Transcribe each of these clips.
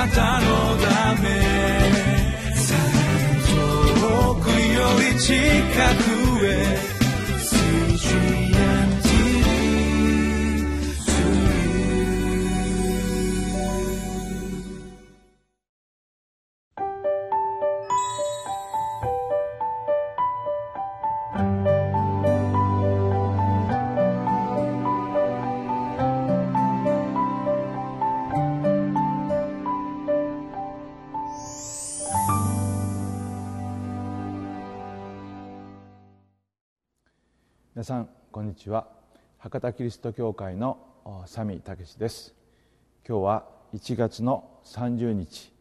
なたのため。遠くより近く。さんこんにちは。博多キリスト教会のサミ武です。今日は1月の30日。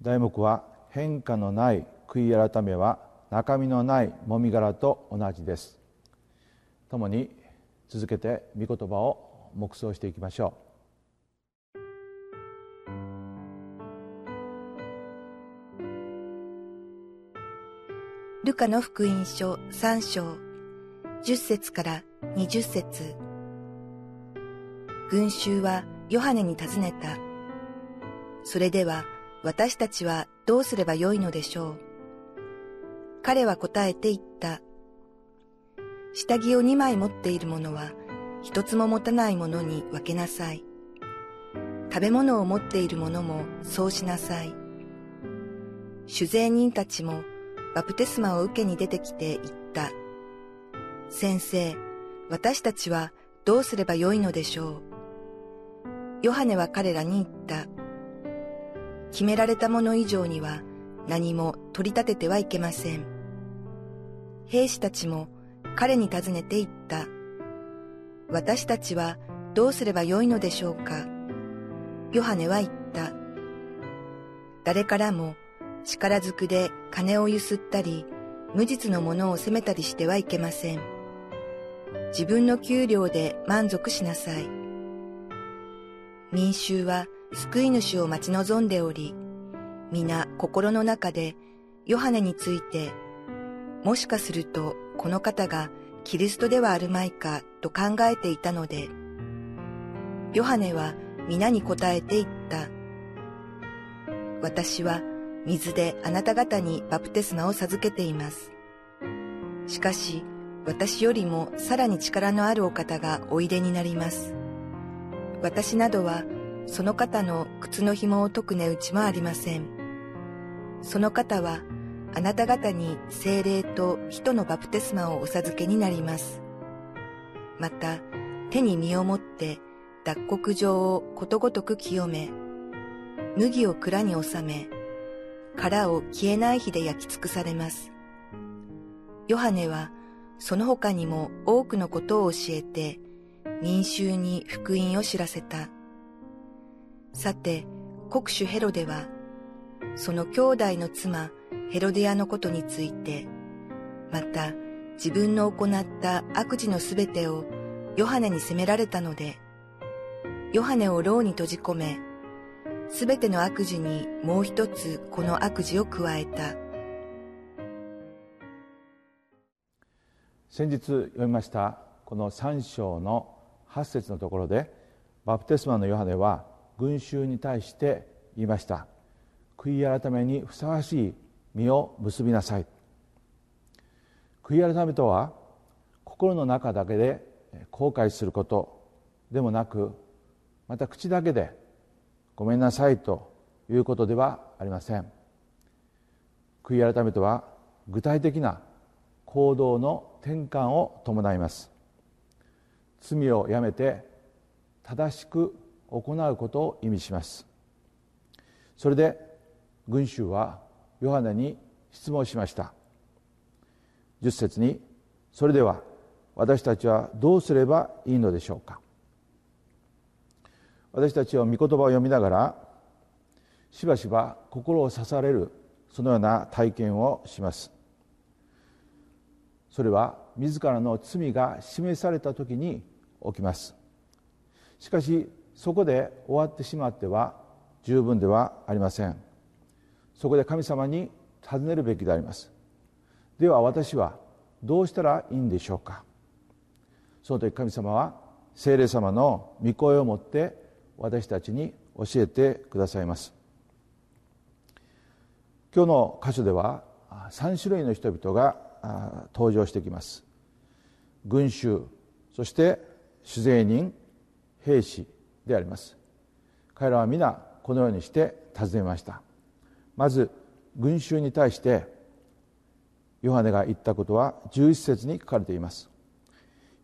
題目は変化のない悔い改めは中身のないもみ殻と同じです。共に続けて御言葉を黙想していきましょう。ルカの福音書3章。10節から20節群衆はヨハネに尋ねた。それでは私たちはどうすればよいのでしょう？彼は答えて言った。下着を2枚持っている者は一つも持たない者に分けなさい。食べ物を持っている者もそうしなさい。酒税人たちもバプテスマを受けに出てきて言った。先生、私たちはどうすればよいのでしょう？ヨハネは彼らに言った。決められたもの以上には何も取り立ててはいけません。兵士たちも彼に尋ねて言った。私たちはどうすればよいのでしょうか？ヨハネは言った。誰からも力ずくで金をゆすったり、無実のものを責めたりしてはいけません。自分の給料で満足しなさい。民衆は救い主を待ち望んでおり、皆心の中でヨハネについて、もしかするとこの方がキリストではあるまいかと考えていたので、ヨハネは皆に答えて言った。私は水であなた方にバプテスマを授けています。しかし、私よりもさらに力のあるお方がおいでになります。私などはその方の靴の紐を解く値打ちもありません。その方はあなた方に精霊と人のバプテスマをお授けになります。また手に身を持って脱穀場をことごとく清め、麦を蔵に収め、殻を消えない火で焼き尽くされます。ヨハネはその他にも多くのことを教えて、民衆に福音を知らせた。さて、国主ヘロデは、その兄弟の妻ヘロデアのことについて、また自分の行った悪事のすべてをヨハネに責められたので、ヨハネを牢に閉じ込め、すべての悪事にもう一つこの悪事を加えた。先日読みましたこの3章の8節のところでバプテスマのヨハネは群衆に対して言いました。悔い改めにふさわしい実を結びなさい。悔い改めとは心の中だけで後悔することでもなくまた口だけでごめんなさいということではありません。悔い改めとは具体的な行動の転換を伴います。罪をやめて正しく行うことを意味します。それで群衆はヨハネに質問しました。10節に「それでは私たちはどうすればいいのでしょうか」私たちは御言葉を読みながらしばしば心を刺されるそのような体験をします。それは自らの罪が示された時に起きます。しかしそこで終わってしまっては十分ではありません。そこで神様に尋ねるべきであります。では私はどうしたらいいんでしょうか。その時神様は聖霊様の御声をもって私たちに教えてくださいます。今日の箇所では3種類の人々が登場してきます。群衆そして酒税人兵士であります。彼らは皆このようにして尋ねました。まず群衆に対してヨハネが言ったことは11節に書かれています。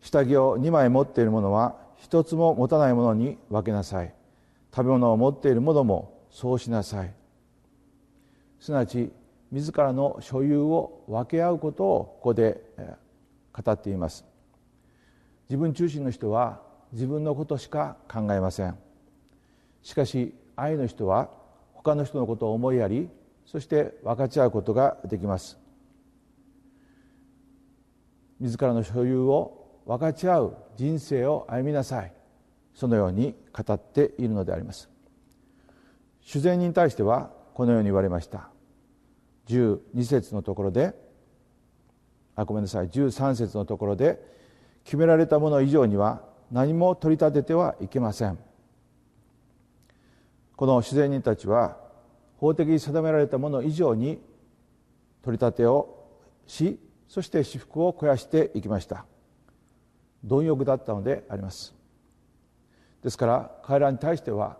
下着を2枚持っている者は一つも持たない者に分けなさい。食べ物を持っている者もそうしなさい。すなわち自らの所有を分け合うことをここで語っています。自分中心の人は自分のことしか考えません。しかし愛の人は他の人のことを思いやりそして分かち合うことができます。自らの所有を分かち合う人生を歩みなさい。そのように語っているのであります。主善に対してはこのように言われました。12節のところであごめんなさい。13節のところで決められたもの以上には何も取り立ててはいけません。この自然人たちは法的に定められたもの以上に取り立てをしそして私服を肥やしていきました。貪欲だったのであります。ですから彼らに対しては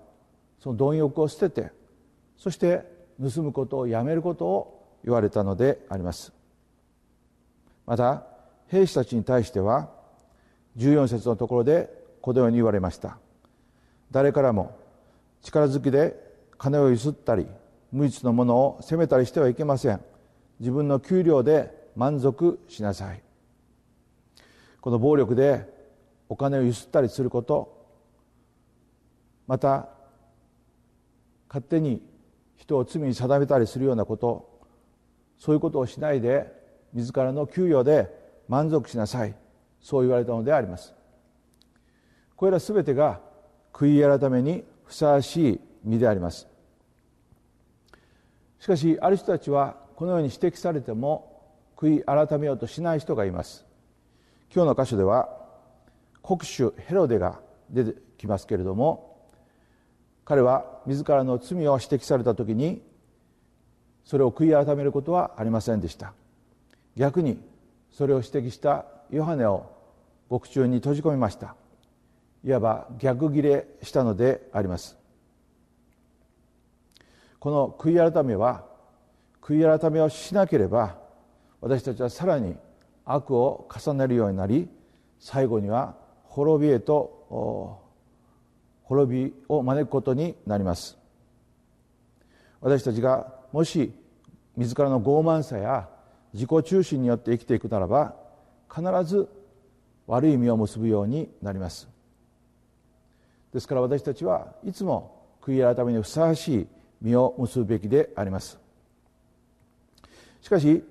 その貪欲を捨ててそして盗むことをやめることを言われたのであります。また兵士たちに対しては14節のところでこのように言われました。誰からも力ずきで金をゆすったり無実のものを責めたりしてはいけません。自分の給料で満足しなさい。この暴力でお金をゆすったりすることまた勝手に人を罪に定めたりするようなことそういうことをしないで自らの給与で満足しなさい。そう言われたのであります。これら全てが悔い改めにふさわしい身であります。しかしある人たちはこのように指摘されても悔い改めようとしない人がいます。今日の箇所では国主ヘロデが出てきますけれども彼は自らの罪を指摘された時にそれを悔い改めることはありませんでした。逆にそれを指摘したヨハネを獄中に閉じ込めました。いわば逆ギレしたのであります。この悔い改めは悔い改めをしなければ私たちはさらに悪を重ねるようになり最後には滅びへと滅びを招くことになります。私たちがもし自らの傲慢さや自己中心によって生きていくならば必ず悪い実を結ぶようになります。ですから私たちはいつも悔い改めにふさわしい実を結ぶべきであります。しかし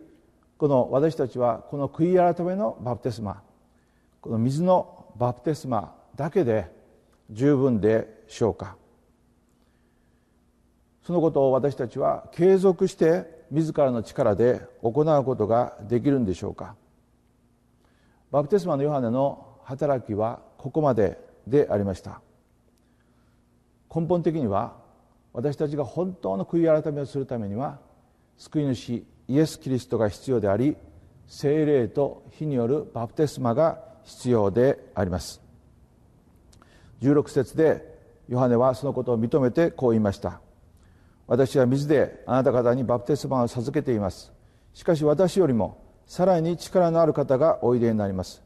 この私たちはこの悔い改めのバプテスマこの水のバプテスマだけで十分でしょうか。そのことを私たちは継続して自らの力で行うことができるんでしょうか。バプテスマのヨハネの働きはここまででありました。根本的には私たちが本当の悔い改めをするためには救い主イエス・キリストが必要であり精霊と火によるバプテスマが必要であります。16節でヨハネはそのことを認めてこう言いました。私は水であなた方にバプテスマを授けています。しかし私よりもさらに力のある方がおいでになります。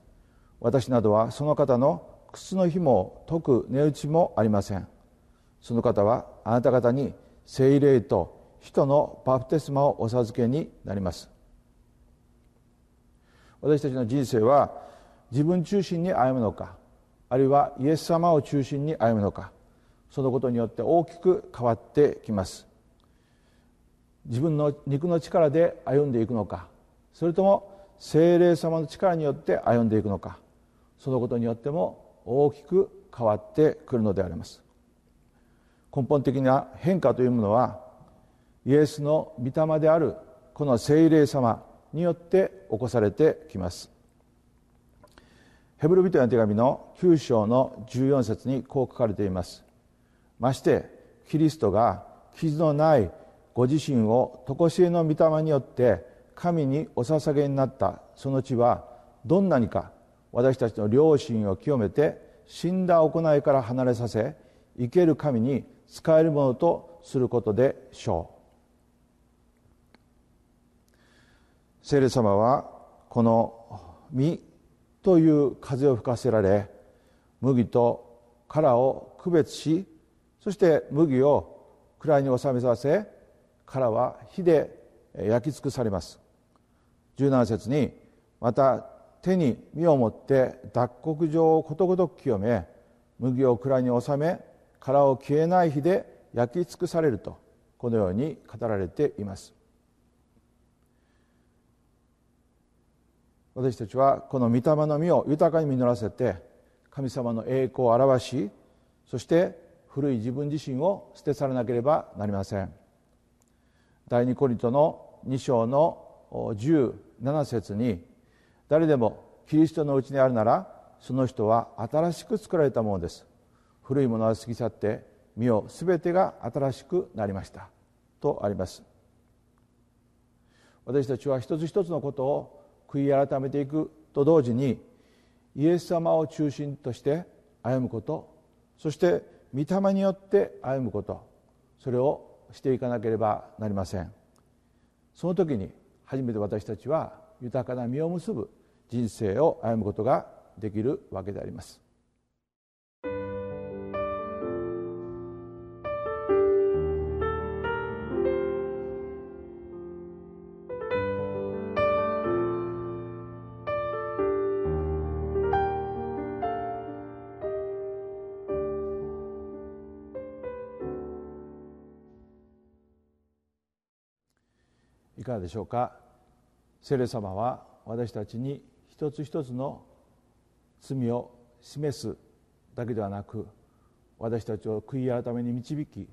私などはその方の靴の紐を解く値打ちもありません。その方はあなた方に聖霊と人のバプテスマをお授けになります。私たちの人生は自分中心に歩むのかあるいはイエス様を中心に歩むのかそのことによって大きく変わってきます。自分の肉の力で歩んでいくのかそれとも精霊様の力によって歩んでいくのかそのことによっても大きく変わってくるのであります。根本的な変化というものはイエスの御霊であるこの精霊様によって起こされてきます。ヘブル人への手紙の9章の14節にこう書かれています。ましてキリストが傷のないご自身を常しえの御霊によって神にお捧げになった。その地はどんなにか私たちの良心を清めて死んだ行いから離れさせ生ける神に仕えるものとすることでしょう。聖霊様はこの「実」という風を吹かせられ麦と殻を区別しそして麦を蔵に収めさせ殻は火で焼き尽くされます。17節にまた手に身を持って脱穀状をことごとく清め麦を蔵に収め殻を消えない火で焼き尽くされるとこのように語られています。私たちはこの御霊の実を豊かに実らせて神様の栄光を表しそして古い自分自身を捨て去らなければなりません。第二コリントの2章の17節に誰でもキリストのうちにあるならその人は新しく作られたものです。古いものは過ぎ去って身を全てが新しくなりました。とあります。私たちは一つ一つのことを悔い改めていくと同時にイエス様を中心として歩むことそして御霊によって歩むことそれをしていかなければなりません。その時に初めて私たちは豊かな実を結ぶ人生を歩むことができるわけであります。かがでしょうか？聖霊様は私たちに一つ一つの罪を示すだけではなく私たちを悔い改めに導き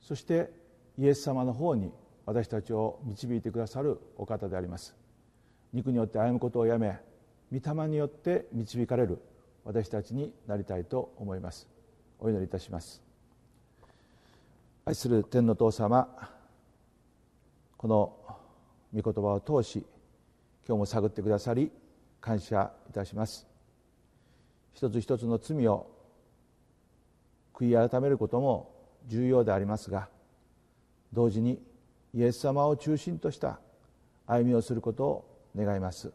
そしてイエス様の方に私たちを導いてくださるお方であります。肉によって歩むことをやめ御霊によって導かれる私たちになりたいと思います。お祈りいたします。愛する天の父様この御言葉を通し今日も探ってくださり感謝いたします。一つ一つの罪を悔い改めることも重要でありますが同時にイエス様を中心とした歩みをすることを願います。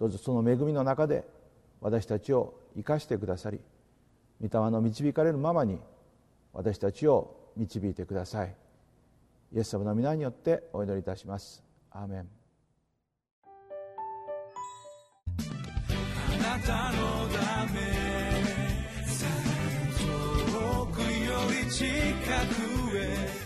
どうぞその恵みの中で私たちを生かしてくださり御霊の導かれるままに私たちを導いてください。イエス様の皆によってお祈りいたします。アーメン。あなたのため遠くより近くへ